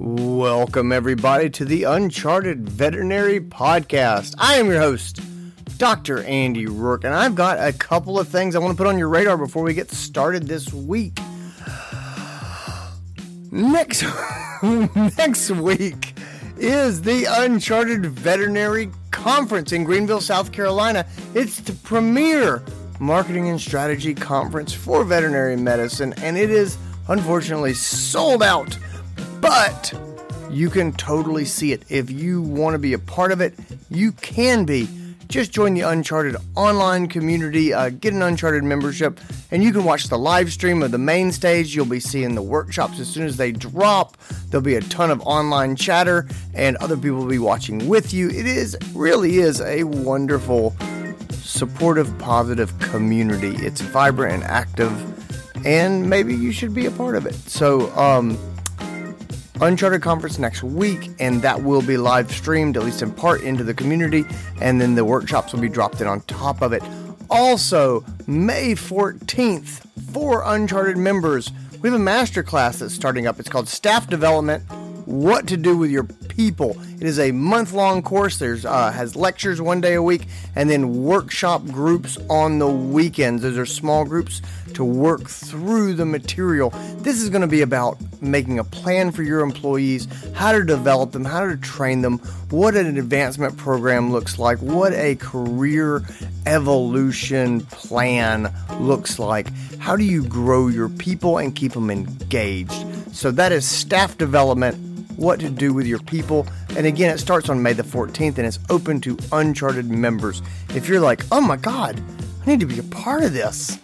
Welcome, everybody, to the Uncharted Veterinary Podcast. I am your host, Dr. Andy Roark, and I've got a couple of things I want to put on your radar before we get started this week. Next, next week is the Uncharted Veterinary Conference in Greenville, South Carolina. It's the premier marketing and strategy conference for veterinary medicine, and it is unfortunately sold out. But you can totally see it. If you want to be a part of it, you can be. Just join the Uncharted online community, uh, get an Uncharted membership, and you can watch the live stream of the main stage. You'll be seeing the workshops as soon as they drop. There'll be a ton of online chatter, and other people will be watching with you. It is really is a wonderful, supportive, positive community. It's vibrant and active, and maybe you should be a part of it. So, um, Uncharted Conference next week, and that will be live streamed, at least in part, into the community, and then the workshops will be dropped in on top of it. Also, May 14th, for Uncharted members, we have a master class that's starting up. It's called Staff Development What to Do with Your People. It is a month long course. There's uh, has lectures one day a week, and then workshop groups on the weekends. Those are small groups to work through the material. This is going to be about making a plan for your employees, how to develop them, how to train them, what an advancement program looks like, what a career evolution plan looks like. How do you grow your people and keep them engaged? So that is staff development, what to do with your people. And again, it starts on May the 14th and it's open to Uncharted members. If you're like, oh my God, I need to be a part of this,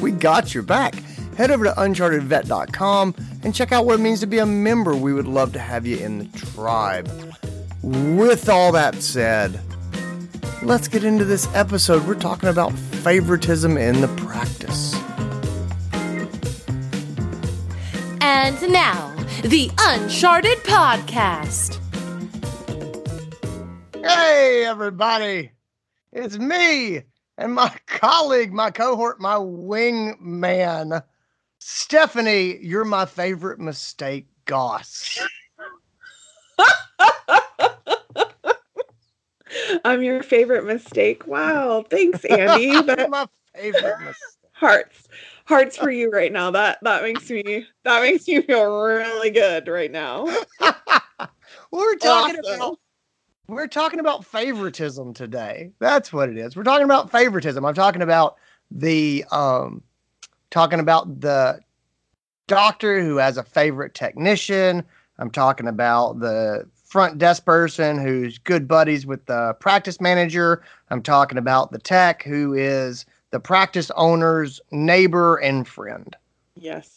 we got your back. Head over to unchartedvet.com and check out what it means to be a member. We would love to have you in the tribe. With all that said, let's get into this episode. We're talking about favoritism in the practice. And now, the Uncharted Podcast. Hey, everybody! It's me and my colleague, my cohort, my wingman, Stephanie. You're my favorite mistake, Goss. I'm your favorite mistake. Wow. Thanks, Andy. That my favorite mistake. hearts. Hearts for you right now. That that makes me that makes me feel really good right now. We're talking Awesome. about we're talking about favoritism today. That's what it is. We're talking about favoritism. I'm talking about the um talking about the doctor who has a favorite technician. I'm talking about the front desk person who's good buddies with the practice manager. I'm talking about the tech who is the practice owner's neighbor and friend. Yes.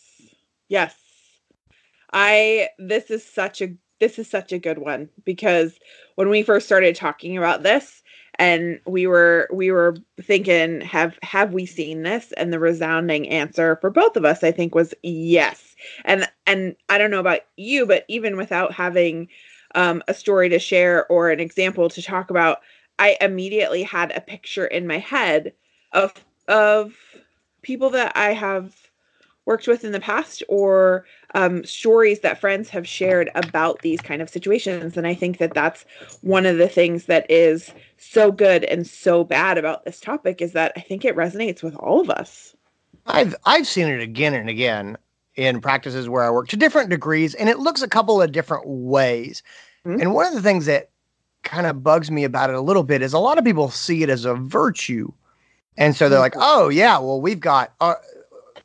Yes. I this is such a this is such a good one because when we first started talking about this and we were we were thinking have have we seen this and the resounding answer for both of us I think was yes. And and I don't know about you but even without having um, a story to share or an example to talk about I immediately had a picture in my head of of people that I have worked with in the past or um, stories that friends have shared about these kind of situations and i think that that's one of the things that is so good and so bad about this topic is that i think it resonates with all of us I've I've seen it again and again in practices where I work to different degrees, and it looks a couple of different ways. Mhm. And one of the things that kind of bugs me about it a little bit is a lot of people see it as a virtue, and so they're like, "Oh yeah, well we've got our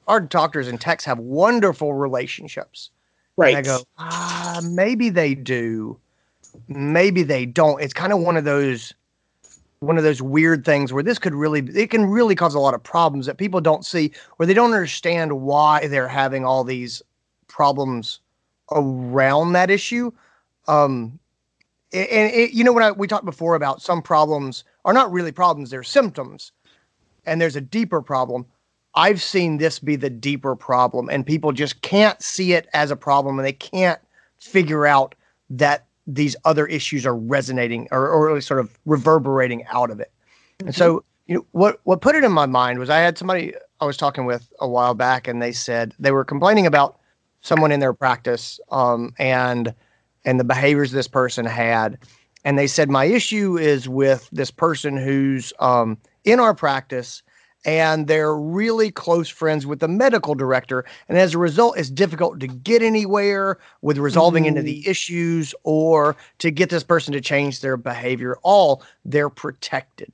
our doctors and techs have wonderful relationships." right And I go, ah, maybe they do, maybe they don't. It's kind of one of those one of those weird things where this could really it can really cause a lot of problems that people don't see or they don't understand why they're having all these problems around that issue. Um, and it, you know when I, we talked before about some problems are not really problems; they're symptoms, and there's a deeper problem. I've seen this be the deeper problem, and people just can't see it as a problem, and they can't figure out that these other issues are resonating or, or really sort of reverberating out of it. And so, you know, what what put it in my mind was I had somebody I was talking with a while back, and they said they were complaining about someone in their practice um, and and the behaviors this person had and they said my issue is with this person who's um, in our practice and they're really close friends with the medical director and as a result it's difficult to get anywhere with resolving into the issues or to get this person to change their behavior. All they're protected.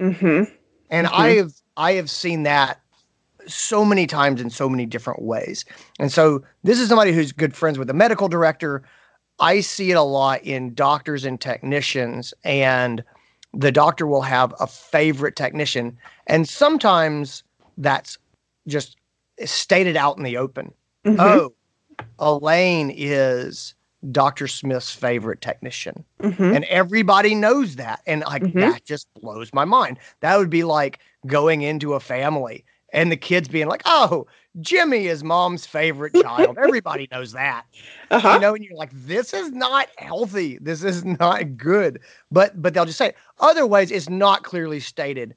Mm-hmm. and Mhm. i have i have seen that so many times in so many different ways. And so this is somebody who's good friends with the medical director. I see it a lot in doctors and technicians and the doctor will have a favorite technician and sometimes that's just stated out in the open Mhm. oh elaine is dr smith's favorite technician Mhm. and everybody knows that and like Mhm. that just blows my mind that would be like going into a family and the kids being like oh jimmy is mom's favorite child. Everybody knows that. Uh-huh. you know and you're like this is not healthy. This is not good. But but they'll just say it. other ways it's not clearly stated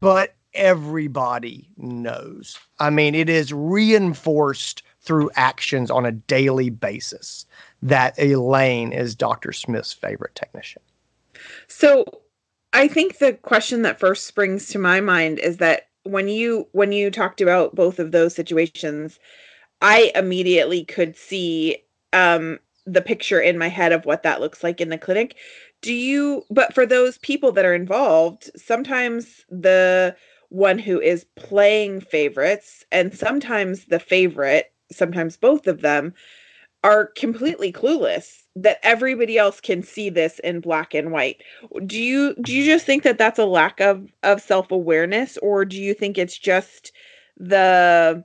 but everybody knows. I mean it is reinforced through actions on a daily basis that elaine is dr smith's favorite technician. So I think the question that first springs to my mind is that when you when you talked about both of those situations, I immediately could see um the picture in my head of what that looks like in the clinic. Do you but for those people that are involved, sometimes the one who is playing favorites and sometimes the favorite, sometimes both of them are completely clueless that everybody else can see this in black and white. Do you do you just think that that's a lack of of self-awareness or do you think it's just the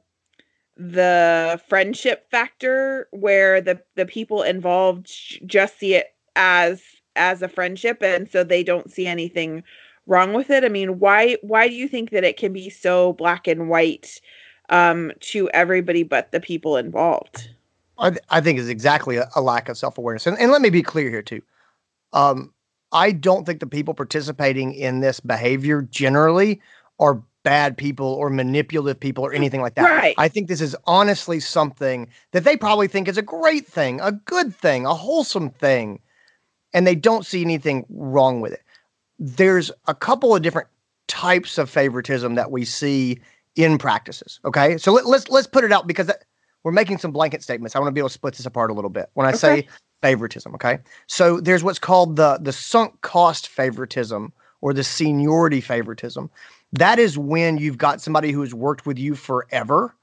the friendship factor where the the people involved just see it as as a friendship and so they don't see anything wrong with it? I mean why why do you think that it can be so black and white um to everybody but the people involved I, th- I think is exactly a, a lack of self awareness. And, and let me be clear here too. Um, I don't think the people participating in this behavior generally are bad people or manipulative people or anything like that. Right. I think this is honestly something that they probably think is a great thing, a good thing, a wholesome thing, and they don't see anything wrong with it. There's a couple of different types of favoritism that we see in practices. Okay, so let, let's let's put it out because that, we're making some blanket statements. I want to be able to split this apart a little bit. When I say favoritism, okay? So there's what's called the the sunk cost favoritism or the seniority favoritism. That is when you've got somebody who has worked with you forever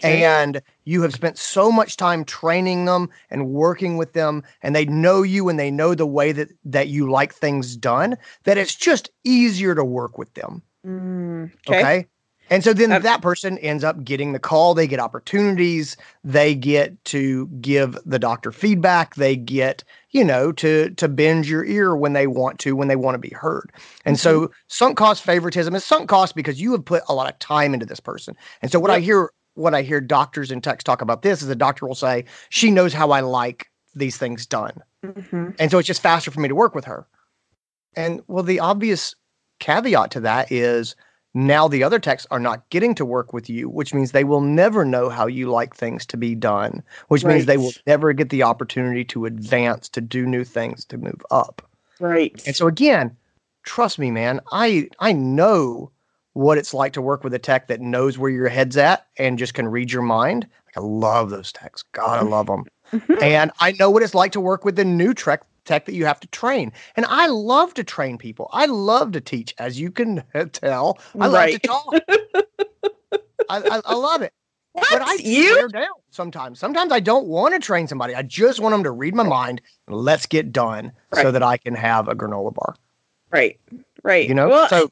Okay. and you have spent so much time training them and working with them and they know you and they know the way that that you like things done that it's just easier to work with them. Mm, Okay. And so then that person ends up getting the call. They get opportunities. They get to give the doctor feedback. They get, you know, to to bend your ear when they want to, when they want to be heard. And so sunk cost favoritism is sunk cost because you have put a lot of time into this person. And so what I hear, what I hear doctors and techs talk about this is the doctor will say, she knows how I like these things done. Mhm. And so it's just faster for me to work with her. And well, the obvious caveat to that is now the other techs are not getting to work with you, which means they will never know how you like things to be done, which means they will never get the opportunity to advance, to do new things, to move up. Right. And so again, trust me, man, I I know what it's like to work with a tech that knows where your head's at and just can read your mind. Like I love those techs. God, I love them. Mhm. and I know what it's like to work with the new tech tech that you have to train. And I love to train people. I love to teach, as you can tell. I love to talk. I, I, I love it. But I What? You? down sometimes. Sometimes I don't want to train somebody. I just want them to read my mind and let's get done so that I can have a granola bar. Right. Right. You know? Well, so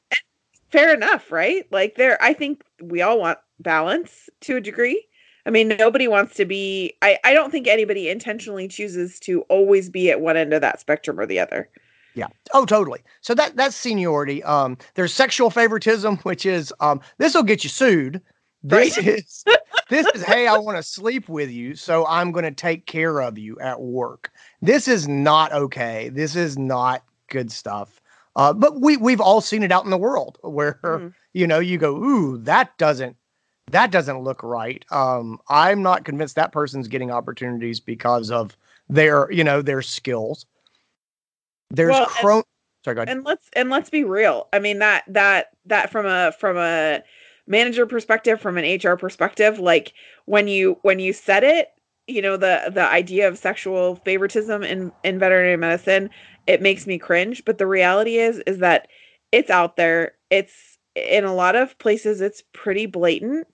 fair enough, right? Like there I think we all want balance to a degree. I mean, nobody wants to be I I don't think anybody intentionally chooses to always be at one end of that spectrum or the other. Yeah. Oh, totally. So that that's seniority. Um, there's sexual favoritism, which is um, this will get you sued. This Right. is this is hey, I want to sleep with you, so I'm going to take care of you at work. This is not okay. This is not good stuff. Uh, but we we've all seen it out in the world where Mhm. you know you go, ooh, that doesn't that doesn't look right. Um, I'm not convinced that person's getting opportunities because of their, you know, their skills. There's Well, cron. Sorry, go ahead. and let's and let's be real i mean that that that from a from a manager perspective from an hr perspective like when you when you said it you know the the idea of sexual favoritism in in veterinary medicine it makes me cringe but the reality is is that it's out there it's in a lot of places it's pretty blatant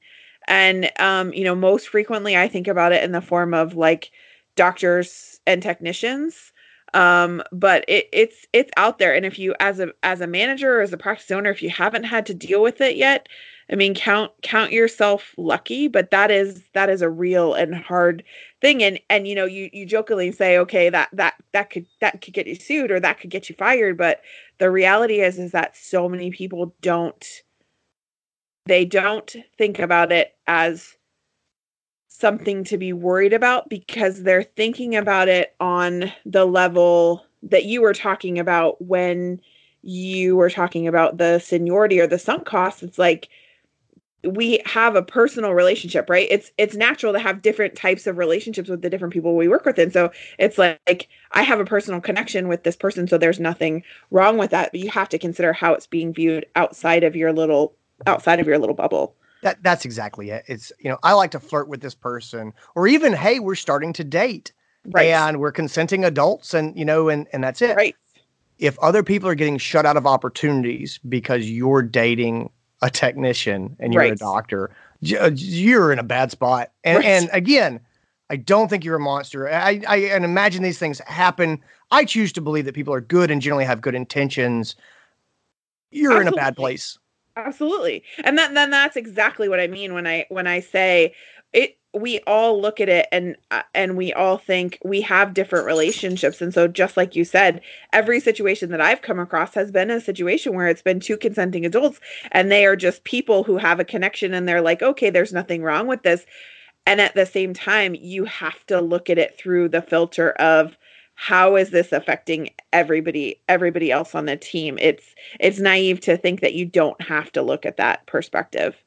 and um you know most frequently i think about it in the form of like doctors and technicians um but it, it's it's out there and if you as a as a manager or as a practice owner if you haven't had to deal with it yet i mean count count yourself lucky but that is that is a real and hard thing and and you know you you jokingly say okay that that that could that could get you sued or that could get you fired but the reality is is that so many people don't they don't think about it as something to be worried about because they're thinking about it on the level that you were talking about when you were talking about the seniority or the sunk costs. It's like we have a personal relationship right? It's it's natural to have different types of relationships with the different people we work with. And so it's like, like i have a personal connection with this person so there's nothing wrong with that but you have to consider how it's being viewed outside of your little outside of your little bubble That that's exactly it. It's you know, I like to flirt with this person, or even hey, we're starting to date, right and we're consenting adults, and you know, and and that's it. right If other people are getting shut out of opportunities because you're dating a technician and you're a doctor, uh, you're in a bad spot. And Right. and again, I don't think you're a monster. I, I and imagine these things happen. I choose to believe that people are good and generally have good intentions. You're in a bad place. Absolutely. And that then that's exactly what i mean when i when i say it we all look at it and uh, and we all think we have different relationships. And so just like you said every situation that i've come across has been a situation where it's been two consenting adults and they are just people who have a connection and they're like okay there's nothing wrong with this. And at the same time you have to look at it through the filter of how is this affecting everybody everybody else on the team it's it's naive to think that you don't have to look at that perspective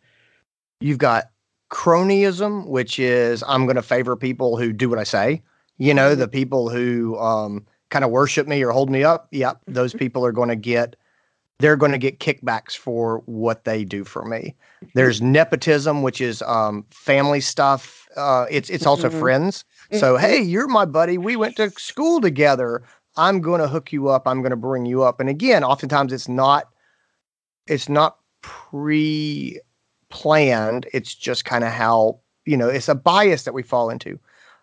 You've got cronyism, which is I'm going to favor people who do what I say. You know, the people who um, kind of worship me or hold me up. Yep, those people are going to get they're going to get kickbacks for what they do for me. There's nepotism, which is um, family stuff. Uh, it's it's also friends. So Mhm. hey, you're my buddy. We went to school together. I'm going to hook you up. I'm going to bring you up. And again, oftentimes it's not it's not pre planned. It's just kind of how, you know, it's a bias that we fall into.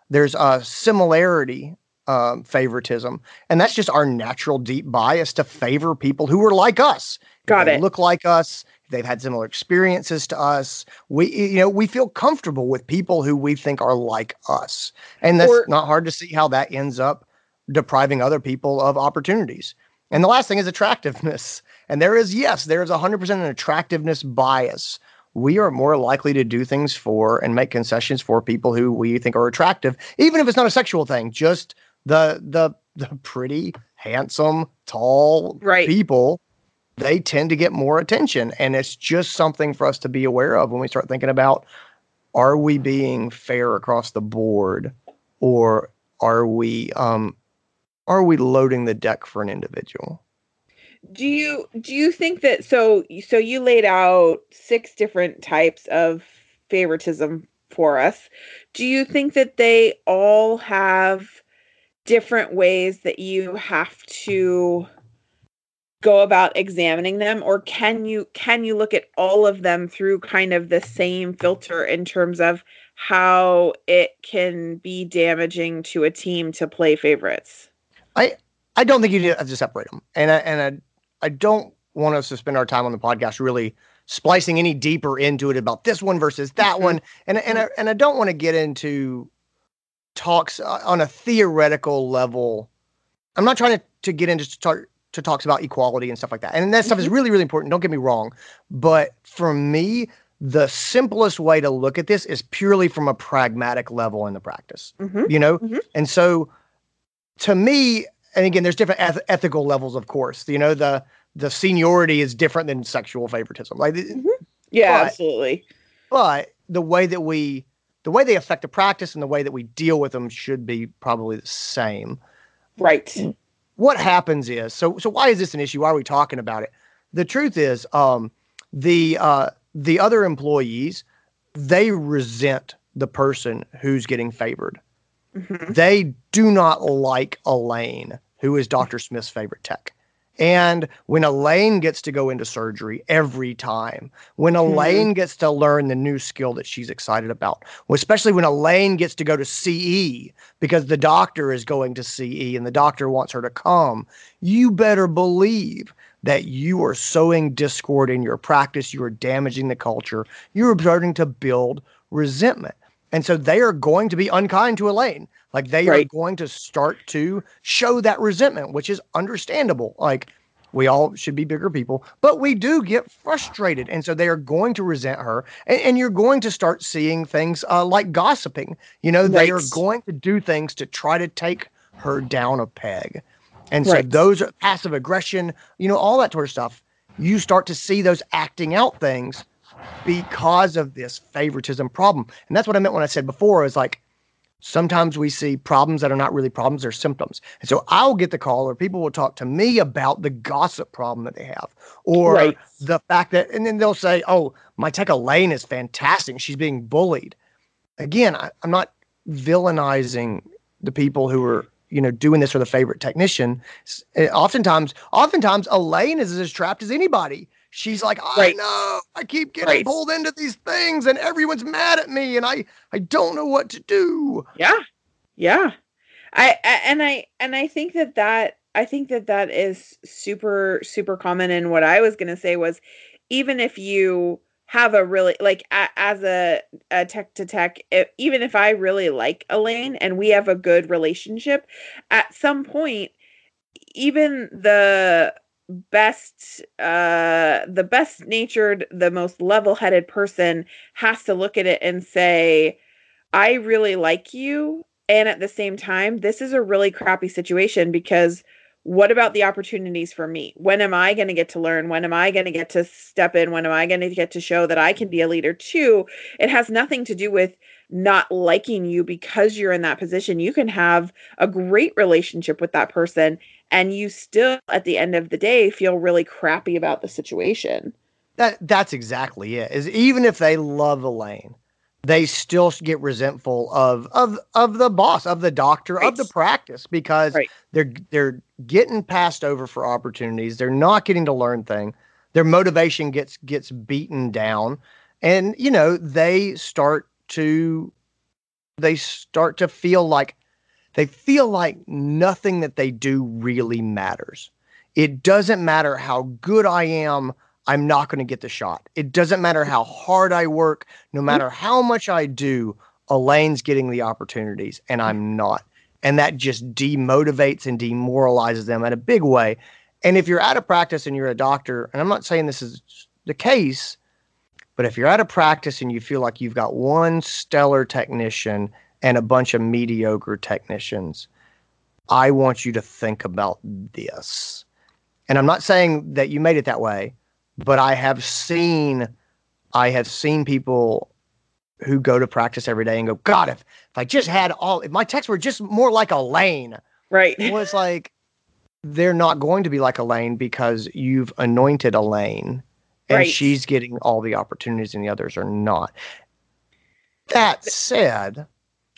There's a similarity um, favoritism, and that's just our natural deep bias to favor people who are like us. Got it. Look like us. They've had similar experiences to us. We, you know, we feel comfortable with people who we think are like us, and that's Or- not hard to see how that ends up depriving other people of opportunities. And the last thing is attractiveness. And there is, yes, there is 100% an attractiveness bias. We are more likely to do things for and make concessions for people who we think are attractive, even if it's not a sexual thing, just the the the pretty, handsome, tall Right. people, they tend to get more attention. And it's just something for us to be aware of when we start thinking about are we being fair across the board or are we um are we loading the deck for an individual? do you do you think that so so you laid out six different types of favoritism for us do you think that they all have different ways that you have to go about examining them or can you can you look at all of them through kind of the same filter in terms of how it can be damaging to a team to play favorites I i don't think you have to separate them, and I, and I, I don't want us to spend our time on the podcast really splicing any deeper into it about this one versus that Mhm. one, and and I, and I don't want to get into talks on a theoretical level. I'm not trying to, to get into to, talk, to talks about equality and stuff like that, and that stuff is really really important. Don't get me wrong, but for me, the simplest way to look at this is purely from a pragmatic level in the practice Mhm. you know Mhm. and so to me and again there's different eth- ethical levels of course you know the the seniority is different than sexual favoritism like yeah But- absolutely but the way that we the way they affect the practice and the way that we deal with them should be probably the same. Right. What happens is so so why is this an issue? Why are we talking about it? The truth is, um, the uh, the other employees they resent the person who's getting favored. Mhm. They do not like Elaine, who is Dr. Smith's favorite tech. And when Elaine gets to go into surgery every time, when Mhm. Elaine gets to learn the new skill that she's excited about, especially when Elaine gets to go to CE because the doctor is going to CE and the doctor wants her to come, you better believe that you are sowing discord in your practice. You are damaging the culture. You're starting to build resentment. And so they are going to be unkind to Elaine. Like they are going to start to show that resentment, which is understandable. Like we all should be bigger people, but we do get frustrated. And so they are going to resent her. And, and you're going to start seeing things uh, like gossiping. You know, they are going to do things to try to take her down a peg. And so Right. those are passive aggression, you know, all that sort of stuff. You start to see those acting out things because of this favoritism problem. And that's what I meant when I said before is like sometimes we see problems that are not really problems, they're symptoms. And so I'll get the call or people will talk to me about the gossip problem that they have or Right. the fact that, and then they'll say, oh, my tech Elaine is fantastic. She's being bullied. Again, I, I'm not villainizing the people who are you know doing this for the favorite technician uh, oftentimes oftentimes elaine is as trapped as anybody she's like i Right. know i keep getting Right. pulled into these things and everyone's mad at me and i i don't know what to do Yeah. Yeah. I, I and I and I think that that I think that that is super super common and what I was going to say was even if you have a really like a, as a, a tech to tech i even if I really like Elaine and we have a good relationship at some point even the best uh the best natured the most level-headed person has to look at it and say I really like you. And at the same time, this is a really crappy situation because what about the opportunities for me? When am I going to get to learn? When am I going to get to step in? When am I going to get to show that I can be a leader too? It has nothing to do with not liking you because you're in that position. You can have a great relationship with that person and you still, at the end of the day, feel really crappy about the situation. that that's exactly it is even if they love elaine they still get resentful of of of the boss of the doctor of the practice because Right. they're they're getting passed over for opportunities they're not getting to learn thing their motivation gets gets beaten down and you know they start to they start to feel like they feel like nothing that they do really matters it doesn't matter how good i am I'm not going to get the shot. It doesn't matter how hard I work, no matter how much I do, Elaine's getting the opportunities and I'm not. And that just demotivates and demoralizes them in a big way. And if you're out of practice and you're a doctor, and I'm not saying this is the case, but if you're out of practice and you feel like you've got one stellar technician and a bunch of mediocre technicians, I want you to think about this. And I'm not saying that you made it that way, but I have seen I have seen people who go to practice every day and go, God, if, if I just had all if my texts were just more like Elaine. Right. Well, it's like they're not going to be like Elaine because you've anointed Elaine and Right. she's getting all the opportunities and the others are not. That said,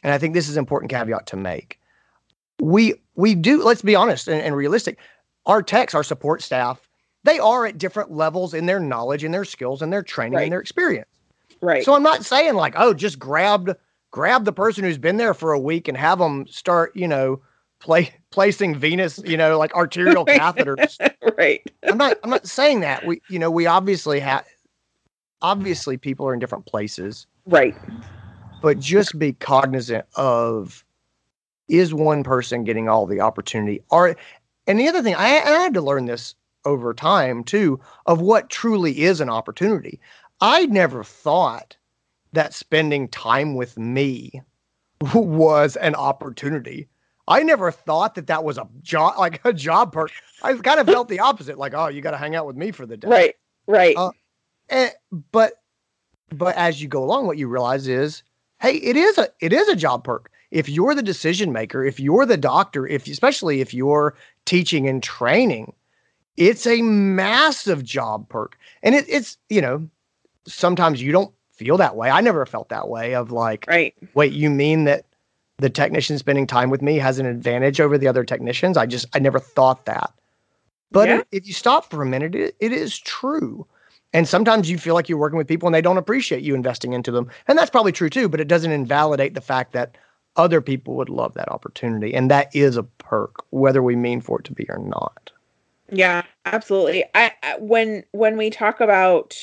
and I think this is an important caveat to make, we we do, let's be honest and, and realistic, our techs, our support staff, they are at different levels in their knowledge and their skills and their training Right. and their experience. Right. So I'm not saying like, oh, just grab grab the person who's been there for a week and have them start, you know, play placing venous, you know, like arterial catheters. right. I'm not I'm not saying that. We you know, we obviously have obviously people are in different places, Right. But just be cognizant of is one person getting all the opportunity? Are and the other thing, I, I had to learn this over time too, of what truly is an opportunity. I never thought that spending time with me was an opportunity. I never thought that that was a job, like a job perk. I kind of felt the opposite, like, oh, you got to hang out with me for the day. Right. Right. Uh, And, but but as you go along, what you realize is, hey, it is a it is a job perk. If you're the decision maker, if you're the doctor, if especially if you're teaching and training, it's a massive job perk. And it, it's, you know, sometimes you don't feel that way. I never felt that way of like, Right. wait, you mean that the technician spending time with me has an advantage over the other technicians? I just, I never thought that. But Yeah. if you stop for a minute, it, it is true. And sometimes you feel like you're working with people and they don't appreciate you investing into them. And that's probably true too, but it doesn't invalidate the fact that other people would love that opportunity. And that is a perk, whether we mean for it to be or not. Yeah, absolutely. I, I when when we talk about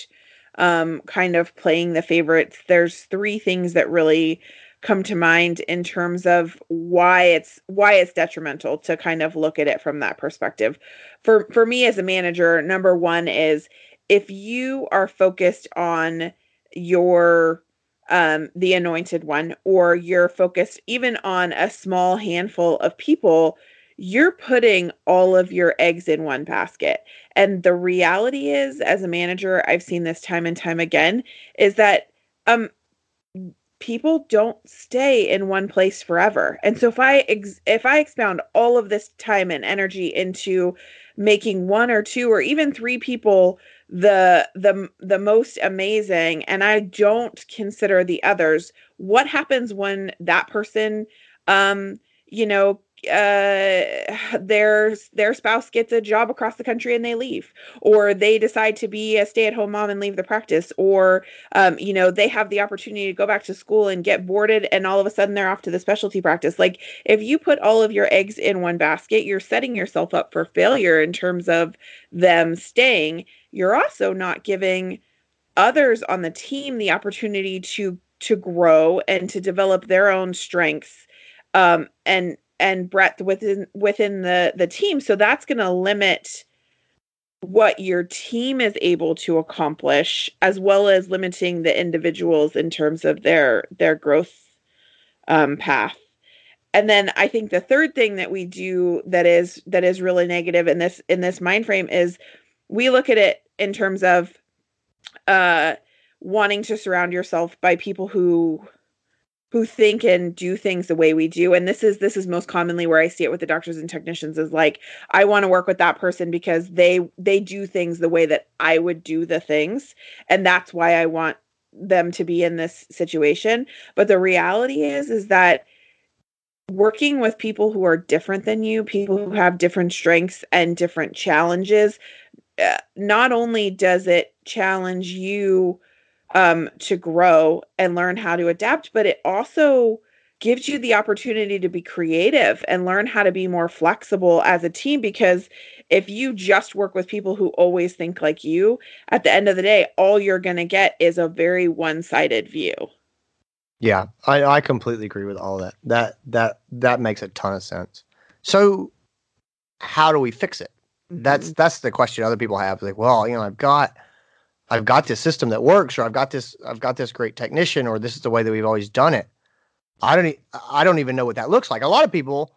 um kind of playing the favorites, there's three things that really come to mind in terms of why it's why it's detrimental to kind of look at it from that perspective. For for me as a manager, number 1 is if you are focused on your um the anointed one or you're focused even on a small handful of people you're putting all of your eggs in one basket. And the reality is, as a manager, I've seen this time and time again, is that um people don't stay in one place forever. And so if I ex- if I expound all of this time and energy into making one or two or even three people the the the most amazing and I don't consider the others, what happens when that person um you know uh their their spouse gets a job across the country and they leave. Or they decide to be a stay-at-home mom and leave the practice. Or um you know they have the opportunity to go back to school and get boarded and all of a sudden they're off to the specialty practice. Like if you put all of your eggs in one basket you're setting yourself up for failure in terms of them staying. You're also not giving others on the team the opportunity to to grow and to develop their own strengths um and and breadth within within the the team. So that's going to limit what your team is able to accomplish as well as limiting the individuals in terms of their their growth um, path. And then i think the third thing that we do that is that is really negative in this in this mind frame is we look at it in terms of uh wanting to surround yourself by people who who think and do things the way we do. And this is this is most commonly where i see it with the doctors and technicians is like i want to work with that person because they they do things the way that i would do the things. And that's why i want them to be in this situation. But the reality is is that working with people who are different than you people who have different strengths and different challenges uh, not only does it challenge you um, to grow and learn how to adapt, but it also gives you the opportunity to be creative and learn how to be more flexible as a team. Because if you just work with people who always think like you, at the end of the day, all you're going to get is a very one sided view. Yeah, I, I completely agree with all that. That that that makes a ton of sense. So, how do we fix it? That's that's the question other people have. Like, well, you know, I've got I've got this system that works, or I've got this I've got this great technician, or this is the way that we've always done it. I don't e- I don't even know what that looks like. A lot of people,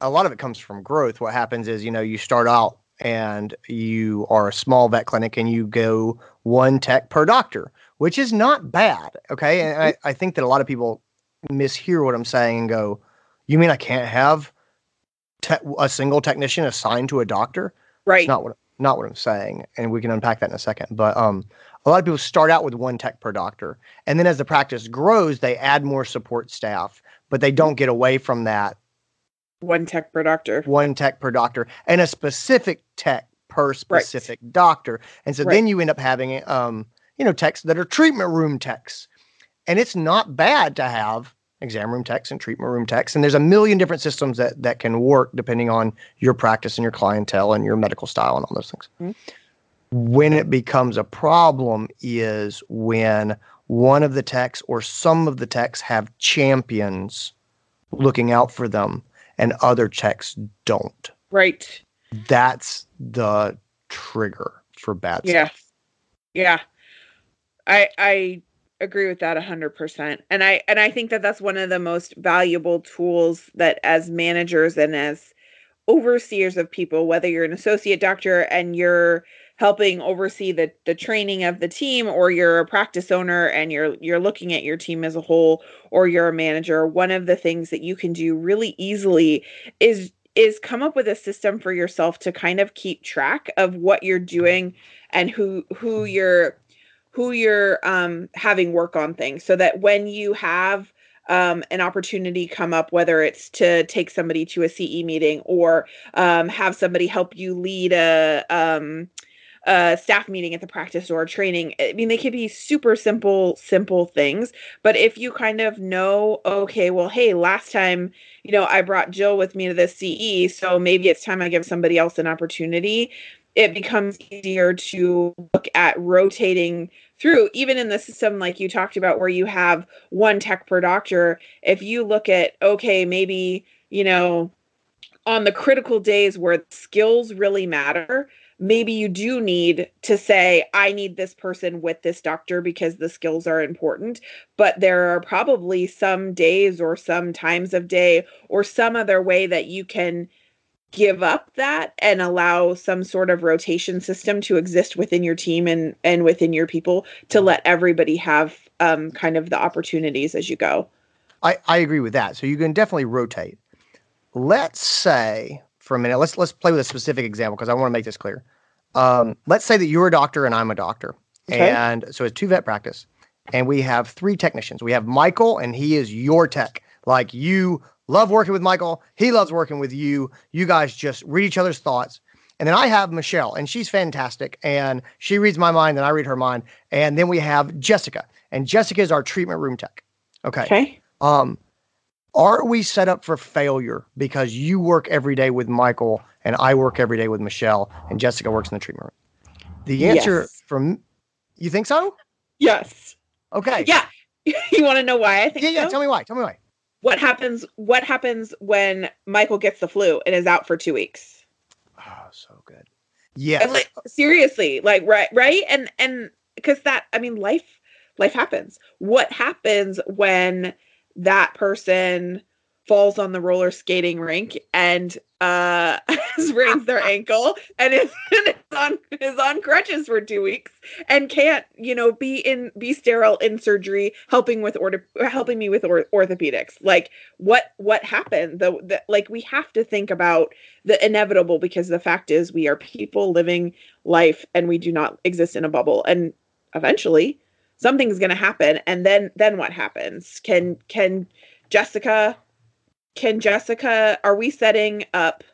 a lot of it comes from growth. What happens is, you know, you start out and you are a small vet clinic and you go one tech per doctor, which is not bad. Okay. And I, I think that a lot of people mishear what I'm saying and go, you mean I can't have te- a single technician assigned to a doctor? right. It's not what not what I'm saying, and we can unpack that in a second. But um, a lot of people start out with one tech per doctor, and then as the practice grows, they add more support staff, but they don't get away from that One tech per doctor. one tech per doctor and a specific tech per specific doctor. And so Right. then you end up having um, you know, techs that are treatment room techs. And it's not bad to have exam room techs and treatment room techs. And there's a million different systems that that can work depending on your practice and your clientele and your medical style and all those things. Mhm. When it becomes a problem is when one of the techs or some of the techs have champions looking out for them and other techs don't. Right. That's the trigger for bad Yeah. stuff. Yeah. Yeah. I I agree with that 100%. And I and I think that that's one of the most valuable tools that as managers and as overseers of people whether you're an associate doctor and you're helping oversee the the training of the team or you're a practice owner and you're you're looking at your team as a whole or you're a manager one of the things that you can do really easily is is come up with a system for yourself to kind of keep track of what you're mm-hmm. doing and who who you're who you're um, having work on things so that when you have um, an opportunity come up, whether it's to take somebody to a CE meeting or um, have somebody help you lead a, um, a staff meeting at the practice or training. I mean, they could be super simple, simple things. But if you kind of know, okay, well, hey, last time, you know, I brought Jill with me to the CE, so maybe it's time I give somebody else an opportunity. It becomes easier to look at rotating through even in the system like you talked about where you have one tech per doctor. If you look at okay maybe you know on the critical days where skills really matter maybe you do need to say i need this person with this doctor because the skills are important. But there are probably some days or some times of day or some other way that you can give up that and allow some sort of rotation system to exist within your team and and within your people to let everybody have um, kind of the opportunities as you go. I, I agree with that. So you can definitely rotate. Let's say for a minute, let's let's play with a specific example because I want to make this clear. Um, let's say that you're a doctor and I'm a doctor, okay. and so it's two vet practice, and we have three technicians. We have Michael, and he is your tech. Like you Love working with Michael. He loves working with you. You guys just read each other's thoughts. And then I have Michelle, and she's fantastic. And she reads my mind, and I read her mind. And then we have Jessica, and Jessica is our treatment room tech. Okay. Okay. Um, are we set up for failure because you work every day with Michael, and I work every day with Michelle, and Jessica works in the treatment room? The answer yes. from you think so? Yes. Okay. Yeah. you want to know why I think? Yeah, yeah. So? Tell me why. Tell me why what happens what happens when Michael gets the flu and is out for 2 weeks? Oh, so good. Yeah. Like, seriously, like right right and and cuz that I mean life life happens. What happens when that person falls on the roller skating rink and uh sprains their ankle and is, and is on is on crutches for two weeks and can't you know be in be sterile in surgery helping with ortho helping me with or- orthopedics. Like what what happened? The, the like we have to think about the inevitable because the fact is we are people living life and we do not exist in a bubble and eventually something's going to happen and then then what happens? Can can jessica can Jessica, are we setting up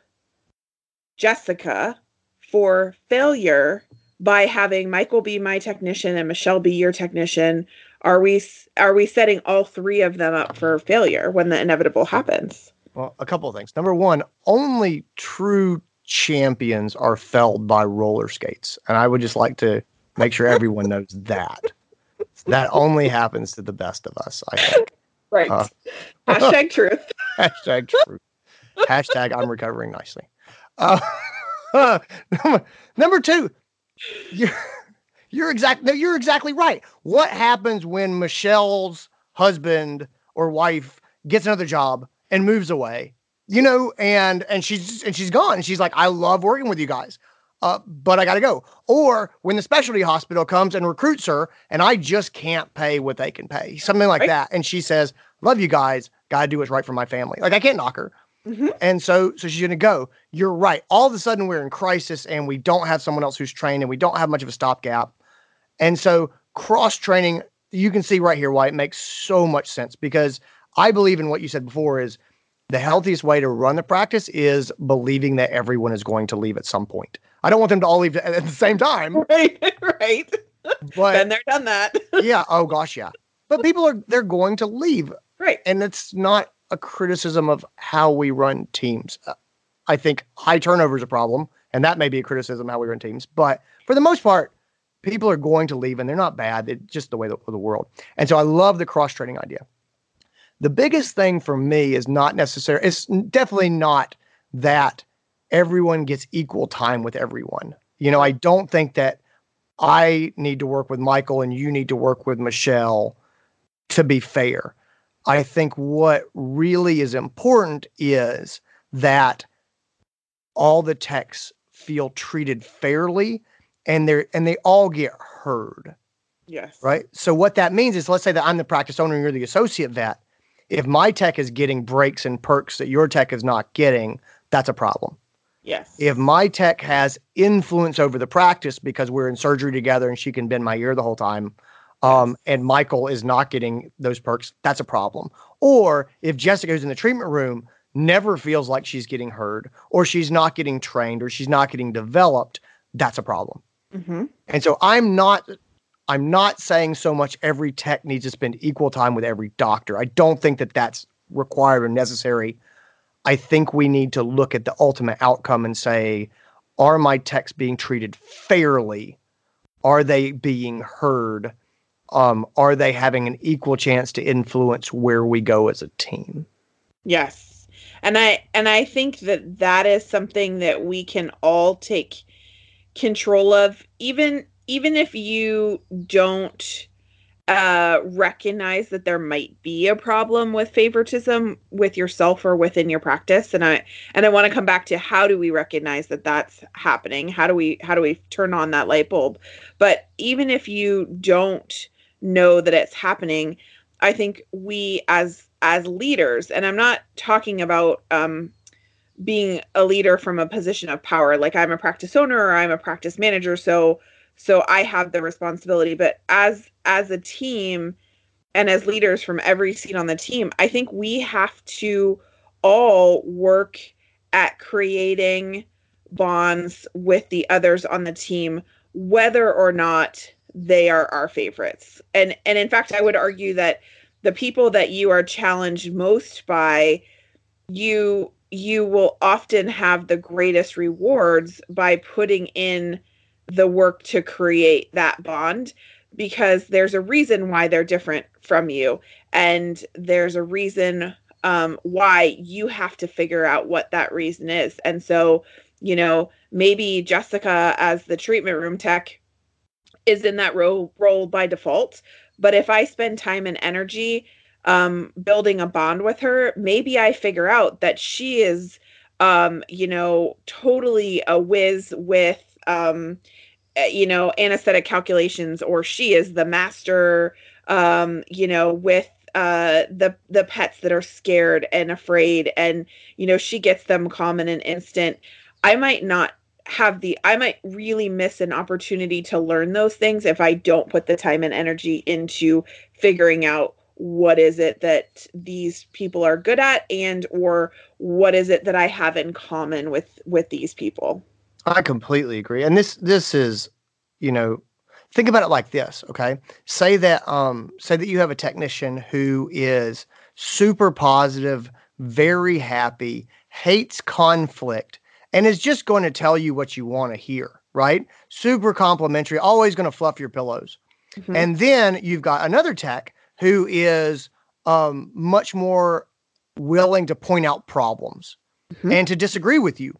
Jessica for failure by having Michael be my technician and Michelle be your technician? Are we are we setting all three of them up for failure when the inevitable happens? Well, a couple of things. Number one, only true champions are felled by roller skates, and I would just like to make sure everyone knows that. That only happens to the best of us, I think. Right. Uh, hashtag truth. hashtag truth. hashtag I'm recovering nicely. Uh, number, number two, you're, you're exact. No, you're exactly right. What happens when Michelle's husband or wife gets another job and moves away? You know, and and she's and she's gone. And she's like, I love working with you guys uh, but I got to go. Or when the specialty hospital comes and recruits her, and I just can't pay what they can pay, something like right. that. And she says, "Love you guys, got to do what's right for my family." Like I can't knock her. Mm-hmm. And so, so she's going to go. You're right. All of a sudden, we're in crisis, and we don't have someone else who's trained, and we don't have much of a stopgap. And so, cross training, you can see right here why it makes so much sense because I believe in what you said before is the healthiest way to run the practice is believing that everyone is going to leave at some point. I don't want them to all leave at the same time. Right, right. But then they're done that. yeah. Oh gosh, yeah. But people are they're going to leave. Right. And it's not a criticism of how we run teams. Uh, I think high turnover is a problem, and that may be a criticism how we run teams. But for the most part, people are going to leave, and they're not bad. It's just the way of the world. And so I love the cross training idea. The biggest thing for me is not necessary. It's definitely not that everyone gets equal time with everyone. You know, I don't think that I need to work with Michael and you need to work with Michelle to be fair. I think what really is important is that all the techs feel treated fairly and they're and they all get heard. Yes. Right. So what that means is let's say that I'm the practice owner and you're the associate vet. If my tech is getting breaks and perks that your tech is not getting, that's a problem. Yes. If my tech has influence over the practice because we're in surgery together and she can bend my ear the whole time, um, and Michael is not getting those perks, that's a problem. Or if Jessica, who's in the treatment room, never feels like she's getting heard, or she's not getting trained, or she's not getting developed, that's a problem. hmm And so I'm not I'm not saying so much every tech needs to spend equal time with every doctor. I don't think that that's required or necessary. I think we need to look at the ultimate outcome and say are my texts being treated fairly? Are they being heard? Um, are they having an equal chance to influence where we go as a team? Yes. And I and I think that that is something that we can all take control of even even if you don't uh recognize that there might be a problem with favoritism with yourself or within your practice and i and i want to come back to how do we recognize that that's happening? How do we how do we turn on that light bulb? But even if you don't know that it's happening i think we as as leaders and i'm not talking about um being a leader from a position of power like i'm a practice owner or i'm a practice manager so so i have the responsibility but as as a team and as leaders from every seat on the team i think we have to all work at creating bonds with the others on the team whether or not they are our favorites. And and in fact i would argue that the people that you are challenged most by you you will often have the greatest rewards by putting in the work to create that bond because there's a reason why they're different from you. And there's a reason um, why you have to figure out what that reason is. And so you know maybe jessica as the treatment room tech is in that role role by default. But if i spend time and energy um, building a bond with her, maybe I figure out that she is, um, you know, totally a whiz with, um, eh, you know, anesthetic calculations, or she is the master, um, you know, with uh the the pets that are scared and afraid and you know she gets them calm in an instant. I might not have the i might really miss an opportunity to learn those things if i don't put the time and energy into figuring out what is it that these people are good at and or what is it that i have in common with with these people I completely agree. And this this is, you know, think about it like this, okay? Say that um say that you have a technician who is super positive, very happy, hates conflict, and is just going to tell you what you want to hear, right? Super complimentary, always going to fluff your pillows. Mhm. And then you've got another tech who is um, much more willing to point out problems Mhm. and to disagree with you.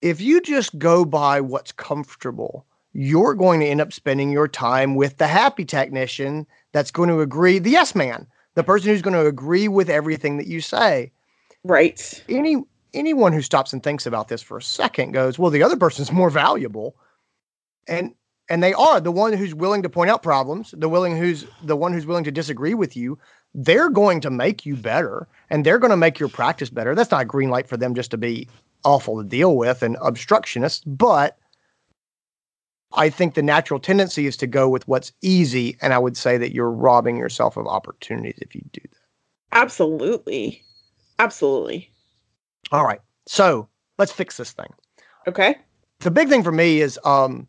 If you just go by what's comfortable, you're going to end up spending your time with the happy technician that's going to agree, the yes man, the person who's going to agree with everything that you say. right Any anyone who stops and thinks about this for a second goes, well, the other person's more valuable. And and they are the one who's willing to point out problems, the willing who's the one who's willing to disagree with you. They're going to make you better and they're going to make your practice better. That's not a green light for them just to be awful to deal with and obstructionist, but I think the natural tendency is to go with what's easy. And I would say that you're robbing yourself of opportunities if you do that. absolutely absolutely All right. So let's fix this thing. okay the big thing for me is um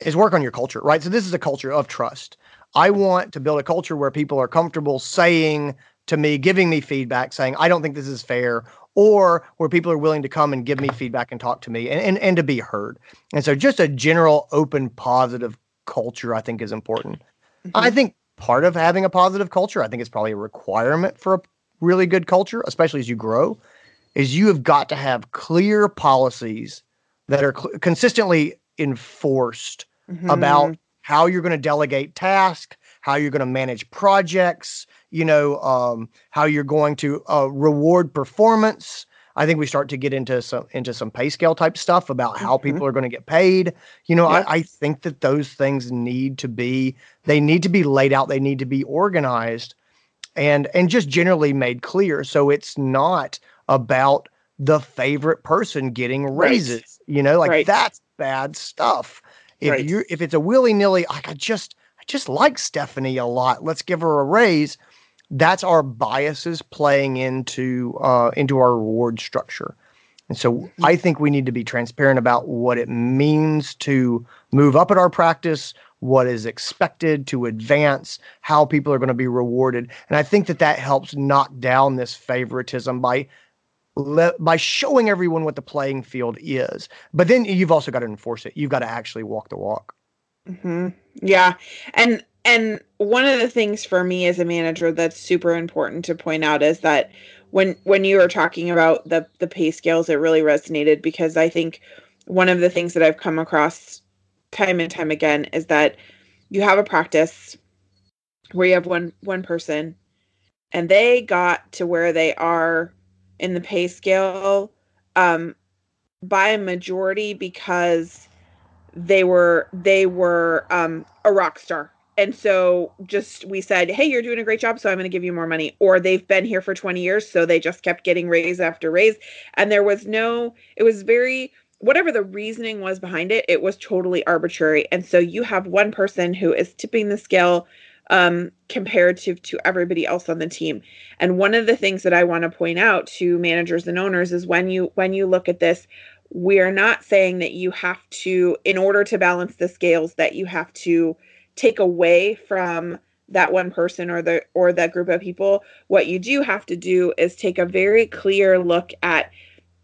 is work on your culture, right? So this is a culture of trust. I want to build a culture where people are comfortable saying to me, giving me feedback, saying, I don't think this is fair, or where people are willing to come and give me feedback and talk to me and, and, and to be heard. And so just a general, open, positive culture, I think is important. I Mhm. think part of having a positive culture, I think it's probably a requirement for a really good culture, especially as you grow, is you have got to have clear policies that are cl- consistently enforced Mhm. about how you're going to delegate tasks, how you're going to manage projects, you know, um, how you're going to uh, reward performance. I think we start to get into some into some pay scale type stuff about how Mhm. people are going to get paid. You know, Yep. I, I think that those things need to be they need to be laid out. They need to be organized and and just generally made clear. So it's not about the favorite person getting Right. raises. You know, like Right. that's bad stuff. If Right. you if it's a willy nilly, like I just I just like Stephanie a lot. Let's give her a raise. That's our biases playing into uh, into our reward structure. And so I think we need to be transparent about what it means to move up at our practice, what is expected to advance, how people are going to be rewarded. And I think that that helps knock down this favoritism by le- by showing everyone what the playing field is. But then you've also got to enforce it. You've got to actually walk the walk. hmm Yeah, and and one of the things for me as a manager that's super important to point out is that when when you were talking about the the pay scales, it really resonated because I think one of the things that I've come across time and time again is that you have a practice where you have one one person and they got to where they are in the pay scale um by a majority because they were they were um a rock star and so just we said hey you're doing a great job so i'm going to give you more money. Or they've been here for 20 years so they just kept getting raise after raise. And there was no it was very whatever the reasoning was behind it it was totally arbitrary. And so you have one person who is tipping the scale um comparative to everybody else on the team. And one of the things that i want to point out to managers and owners is when you when you look at this we're not saying that you have to in order to balance the scales that you have to take away from that one person or the or that group of people what you do have to do is take a very clear look at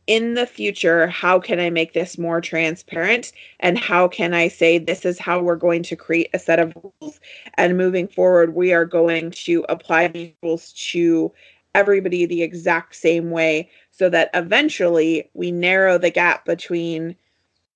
in the future how can i make this more transparent? And how can i say this is how we're going to create a set of rules? And moving forward we are going to apply these rules to everybody the exact same way so that eventually we narrow the gap between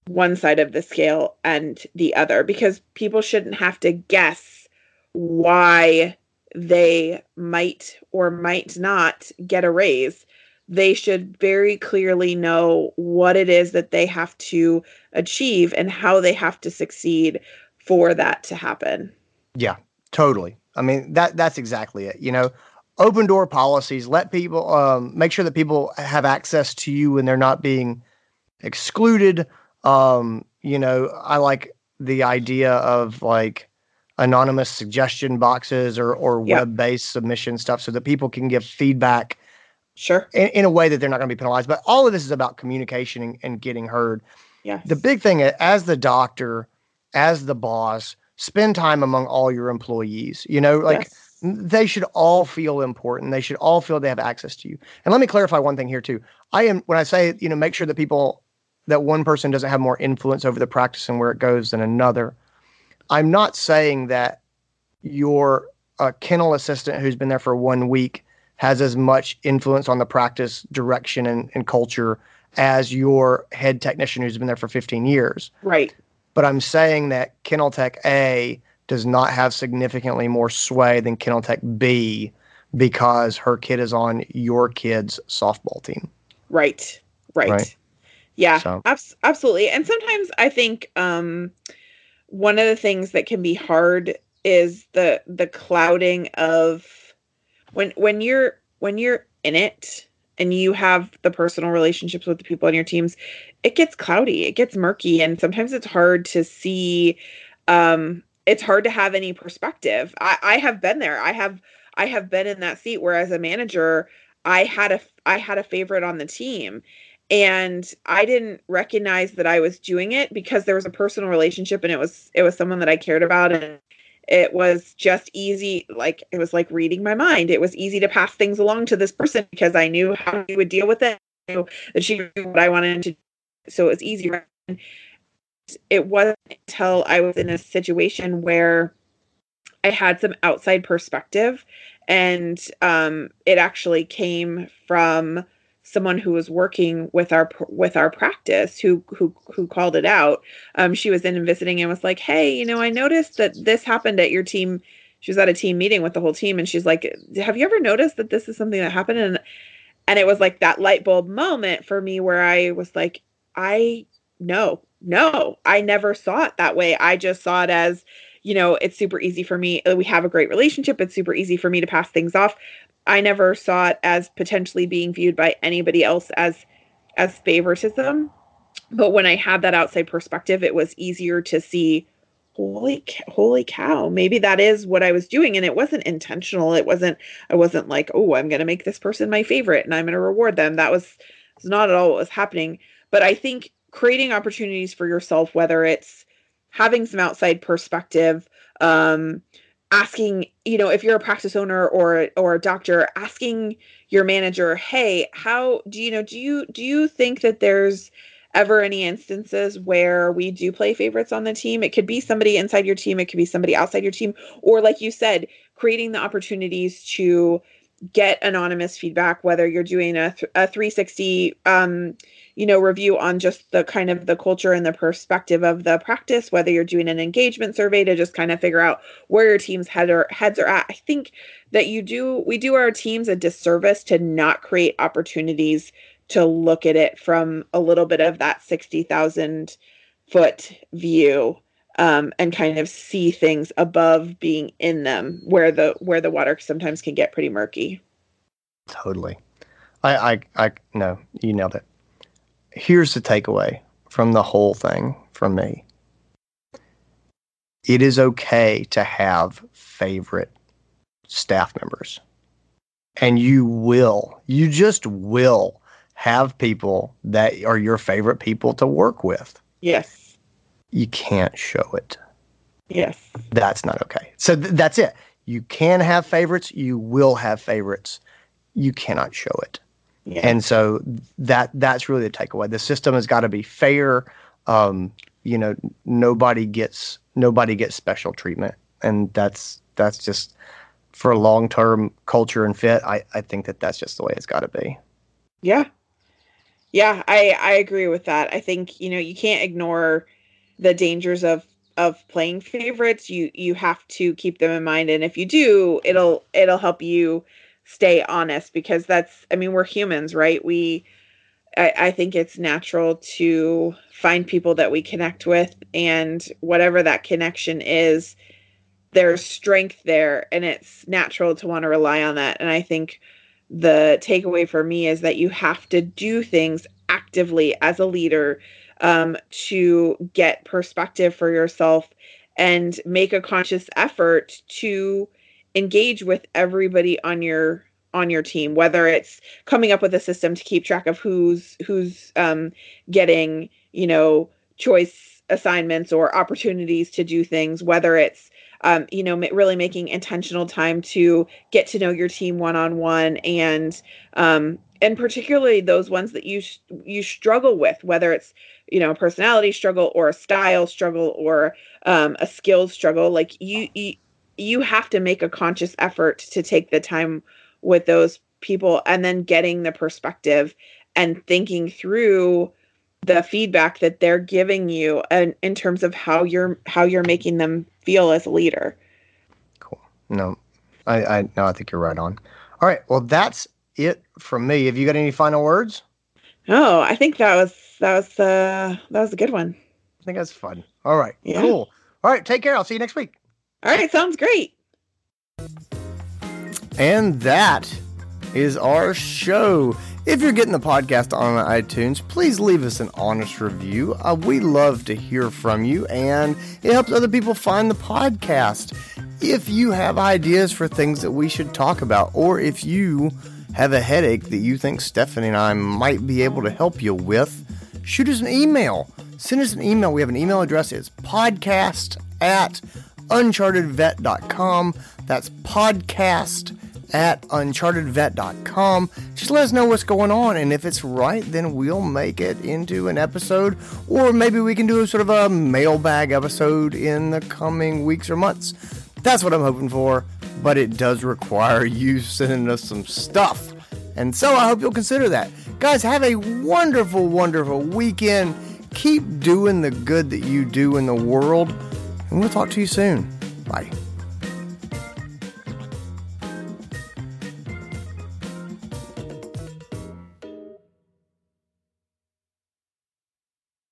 one side of the scale and the other because people shouldn't have to guess why they might or might not get a raise. They should very clearly know what it is that they have to achieve and how they have to succeed for that to happen. Yeah, totally. I mean that that's exactly it. You know, open door policies. Let people um, make sure that people have access to you and they're not being excluded. Um, you know, I like the idea of like anonymous suggestion boxes or or Yeah. web based submission stuff so that people can give feedback Sure. in, in a way that they're not going to be penalized. But all of this is about communication and, and getting heard. yeah The big thing as the doctor, as the boss, spend time among all your employees. You know, like Yes. they should all feel important. They should all feel they have access to you. And let me clarify one thing here too. I am when I say, you know, make sure that people that one person doesn't have more influence over the practice and where it goes than another. I'm not saying that your uh, kennel assistant who's been there for one week has as much influence on the practice direction and, and culture as your head technician who's been there for 15 years. right. But I'm saying that Kennel Tech A does not have significantly more sway than Kennel Tech B because her kid is on your kid's softball team. Right. Right. Right. Yeah. So- abs- absolutely. And sometimes I think um one of the things that can be hard is the the clouding of when when you're when you're in it and you have the personal relationships with the people on your teams, it gets cloudy, it gets murky, and sometimes it's hard to see um it's hard to have any perspective. I, I have been there. I have I have been in that seat where as a manager, I had a I had a favorite on the team and I didn't recognize that I was doing it because there was a personal relationship and it was it was someone that I cared about and it was just easy like it was like reading my mind. It was easy to pass things along to this person because I knew how he would deal with it. That she knew what I wanted to so it was easy. It wasn't until I was in a situation where I had some outside perspective and um, it actually came from someone who was working with our with our practice who who who called it out um, she was in and visiting and was like hey you know i noticed that this happened at your team she was at a team meeting with the whole team and she's like have you ever noticed that this is something that happened and and it was like that light bulb moment for me where I was like, I no, no, I never saw it that way. I just saw it as, you know, it's super easy for me. We have a great relationship. It's super easy for me to pass things off. I never saw it as potentially being viewed by anybody else as as favoritism. But when I had that outside perspective, it was easier to see holy holy cow maybe that is what i was doing. And it wasn't intentional. It wasn't i wasn't like oh i'm going to make this person my favorite and i'm going to reward them. That was, not at all what was happening. But i think creating opportunities for yourself whether it's having some outside perspective um asking you know if you're a practice owner or or a doctor asking your manager hey how do you know do you do you think that there's ever any instances where we do play favorites on the team. It could be somebody inside your team, it could be somebody outside your team, or like you said, creating the opportunities to get anonymous feedback whether you're doing a, th- a 360 um you know review on just the kind of the culture and the perspective of the practice whether you're doing an engagement survey to just kind of figure out where your team's head or heads are at. I think that you do we do our teams a disservice to not create opportunities to look at it from a little bit of that 60,000 foot view um, and kind of see things above being in them where the where the water sometimes can get pretty murky. Totally. I i i no you nailed it. Here's the takeaway from the whole thing from me. It is okay to have favorite staff members. And you will you just will have people that are your favorite people to work with. Yes. You can't show it. Yes. That's not okay. So th- that's it. You can have favorites. You will have favorites. You cannot show it. Yeah. And so that that's really the takeaway. The system has got to be fair. Um, you know, nobody gets nobody gets special treatment, and that's that's just for long term culture and fit. I I think that that's just the way it's got to be. Yeah, yeah, I I agree with that. I think, you know, you can't ignore the dangers of of playing favorites. You you have to keep them in mind and if you do, it'll it'll help you stay honest because that's I mean, we're humans, right? We I, I think it's natural to find people that we connect with and whatever that connection is, there's strength there and it's natural to want to rely on that. And I think the takeaway for me is that you have to do things actively as a leader um, to get perspective for yourself and make a conscious effort to engage with everybody on your on your team whether it's coming up with a system to keep track of who's who's um, getting you know choice assignments or opportunities to do things whether it's um, you know, really making intentional time to get to know your team one on one, and um, and particularly those ones that you you struggle with, whether it's you know a personality struggle or a style struggle or um, a skills struggle. Like you, you you have to make a conscious effort to take the time with those people, and then getting the perspective and thinking through the feedback that they're giving you and in terms of how you're how you're making them feel as a leader. Cool. No, I, I no, I think you're right on. All right. Well, that's it from me. Have you got any final words? Oh, I think that was that was uh that was a good one. I think that's fun. All right. Yeah. Cool. All right. Take care. I'll see you next week. All right. Sounds great. And that is our show. If you're getting the podcast on iTunes, please leave us an honest review. Uh, we love to hear from you, and it helps other people find the podcast. If you have ideas for things that we should talk about, or if you have a headache that you think Stephanie and I might be able to help you with, shoot us an email. Send us an email. We have an email address. It's podcast at unchartedvet.com. That's podcast at unchartedvet.com. Just let us know what's going on, and if it's right, then we'll make it into an episode, or maybe we can do a sort of a mailbag episode in the coming weeks or months. That's what I'm hoping for, but it does require you sending us some stuff. And so I hope you'll consider that. Guys, have a wonderful, wonderful weekend. Keep doing the good that you do in the world, and we'll talk to you soon. Bye.